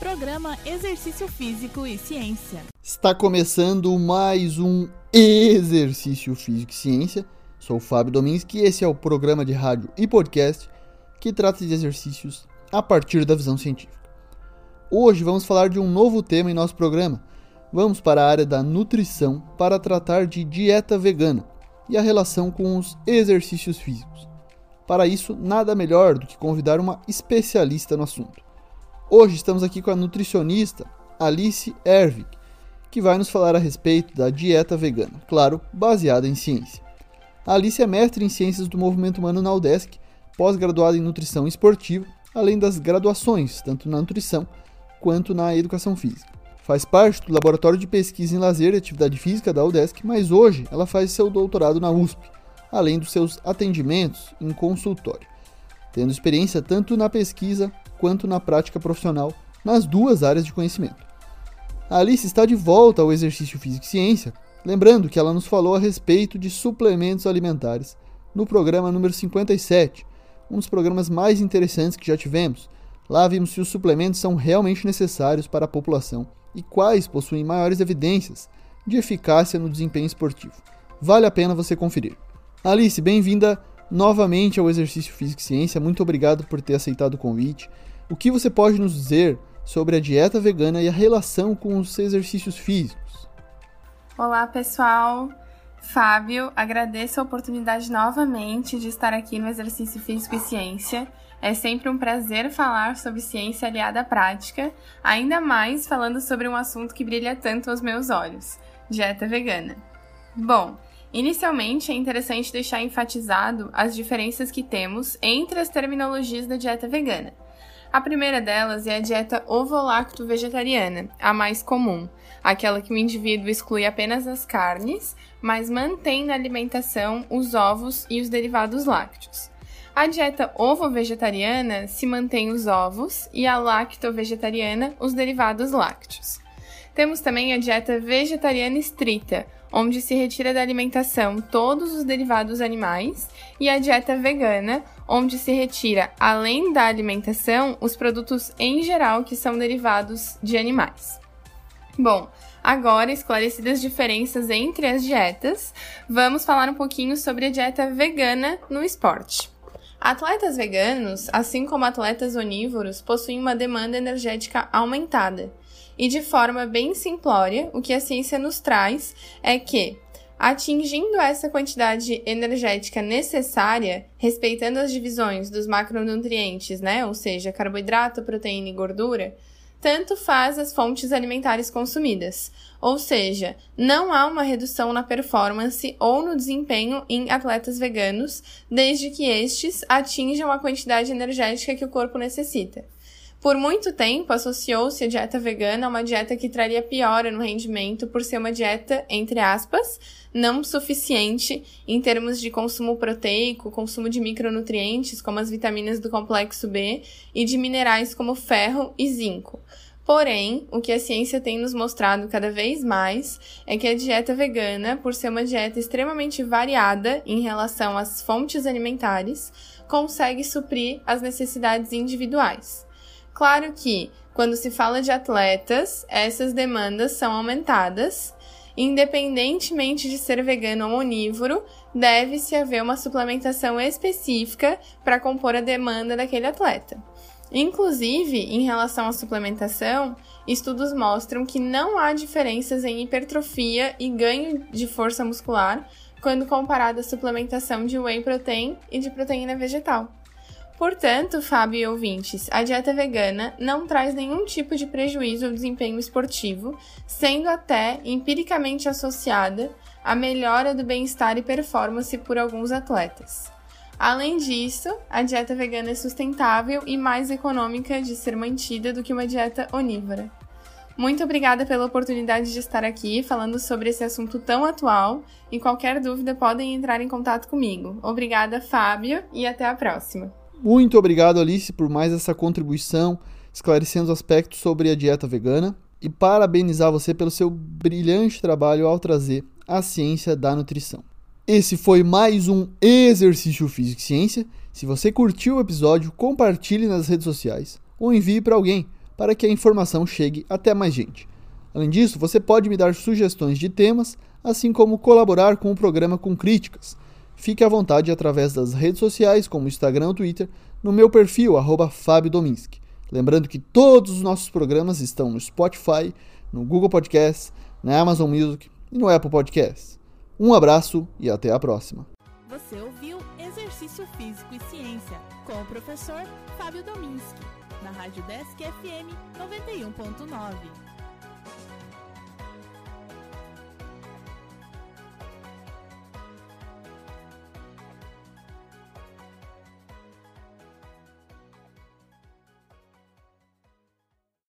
Programa Exercício Físico e Ciência. Está começando mais um Exercício Físico e Ciência. Sou o Fábio Dominski e esse é o programa de rádio e podcast que trata de exercícios a partir da visão científica. Hoje vamos falar de um novo tema em nosso programa. Vamos para a área da nutrição para tratar de dieta vegana e a relação com os exercícios físicos. Para isso, nada melhor do que convidar uma especialista no assunto. Hoje estamos aqui com a nutricionista Alice Ervig, que vai nos falar a respeito da dieta vegana, claro, baseada em ciência. A Alice é mestre em Ciências do Movimento Humano na UDESC, pós-graduada em Nutrição Esportiva, além das graduações, tanto na nutrição quanto na educação física. Faz parte do Laboratório de Pesquisa em Lazer e Atividade Física da UDESC, mas hoje ela faz seu doutorado na USP, além dos seus atendimentos em consultório, tendo experiência tanto na pesquisa quanto na prática profissional nas duas áreas de conhecimento. A Alice está de volta ao exercício físico e ciência, lembrando que ela nos falou a respeito de suplementos alimentares no programa número 57, um dos programas mais interessantes que já tivemos. Lá vimos se os suplementos são realmente necessários para a população e quais possuem maiores evidências de eficácia no desempenho esportivo. Vale a pena você conferir. Alice, bem-vinda novamente ao Exercício Físico e Ciência. Muito obrigado por ter aceitado o convite. O que você pode nos dizer sobre a dieta vegana e a relação com os exercícios físicos? Olá, pessoal. Fábio, agradeço a oportunidade novamente de estar aqui no Exercício Físico e Ciência. É sempre um prazer falar sobre ciência aliada à prática, ainda mais falando sobre um assunto que brilha tanto aos meus olhos: dieta vegana. Bom, inicialmente é interessante deixar enfatizado as diferenças que temos entre as terminologias da dieta vegana. A primeira delas é a dieta ovo-lacto-vegetariana, a mais comum, aquela que o indivíduo exclui apenas as carnes, mas mantém na alimentação os ovos e os derivados lácteos. A dieta ovo-vegetariana se mantém os ovos e a lacto-vegetariana os derivados lácteos. Temos também a dieta vegetariana estrita, onde se retira da alimentação todos os derivados animais, e a dieta vegana, onde se retira, além da alimentação, os produtos em geral que são derivados de animais. Bom, agora esclarecidas as diferenças entre as dietas, vamos falar um pouquinho sobre a dieta vegana no esporte. Atletas veganos, assim como atletas onívoros, possuem uma demanda energética aumentada e de forma bem simplória, o que a ciência nos traz é que, atingindo essa quantidade energética necessária, respeitando as divisões dos macronutrientes, né, ou seja, carboidrato, proteína e gordura, tanto faz as fontes alimentares consumidas. Ou seja, não há uma redução na performance ou no desempenho em atletas veganos, desde que estes atinjam a quantidade energética que o corpo necessita. Por muito tempo, associou-se a dieta vegana a uma dieta que traria piora no rendimento por ser uma dieta, entre aspas, não suficiente em termos de consumo proteico, consumo de micronutrientes, como as vitaminas do complexo B, e de minerais como ferro e zinco. Porém, o que a ciência tem nos mostrado cada vez mais é que a dieta vegana, por ser uma dieta extremamente variada em relação às fontes alimentares, consegue suprir as necessidades individuais. Claro que, quando se fala de atletas, essas demandas são aumentadas. Independentemente de ser vegano ou onívoro, deve-se haver uma suplementação específica para compor a demanda daquele atleta. Inclusive, em relação à suplementação, estudos mostram que não há diferenças em hipertrofia e ganho de força muscular quando comparado à suplementação de whey protein e de proteína vegetal. Portanto, Fábio e ouvintes, a dieta vegana não traz nenhum tipo de prejuízo ao desempenho esportivo, sendo até empiricamente associada à melhora do bem-estar e performance por alguns atletas. Além disso, a dieta vegana é sustentável e mais econômica de ser mantida do que uma dieta onívora. Muito obrigada pela oportunidade de estar aqui falando sobre esse assunto tão atual e qualquer dúvida podem entrar em contato comigo. Obrigada, Fábio, e até a próxima. Muito obrigado, Alice, por mais essa contribuição, esclarecendo os aspectos sobre a dieta vegana e parabenizar você pelo seu brilhante trabalho ao trazer a ciência da nutrição. Esse foi mais um Exercício Físico e Ciência. Se você curtiu o episódio, compartilhe nas redes sociais ou envie para alguém para que a informação chegue até mais gente. Além disso, você pode me dar sugestões de temas, assim como colaborar com o programa com críticas. Fique à vontade através das redes sociais, como Instagram ou Twitter, no meu perfil, Fábio Dominski. Lembrando que todos os nossos programas estão no Spotify, no Google Podcasts, na Amazon Music e no Apple Podcasts. Um abraço e até a próxima. Você ouviu Exercício Físico e Ciência com o professor Fábio Dominski, na Rádio Desk FM 91.9.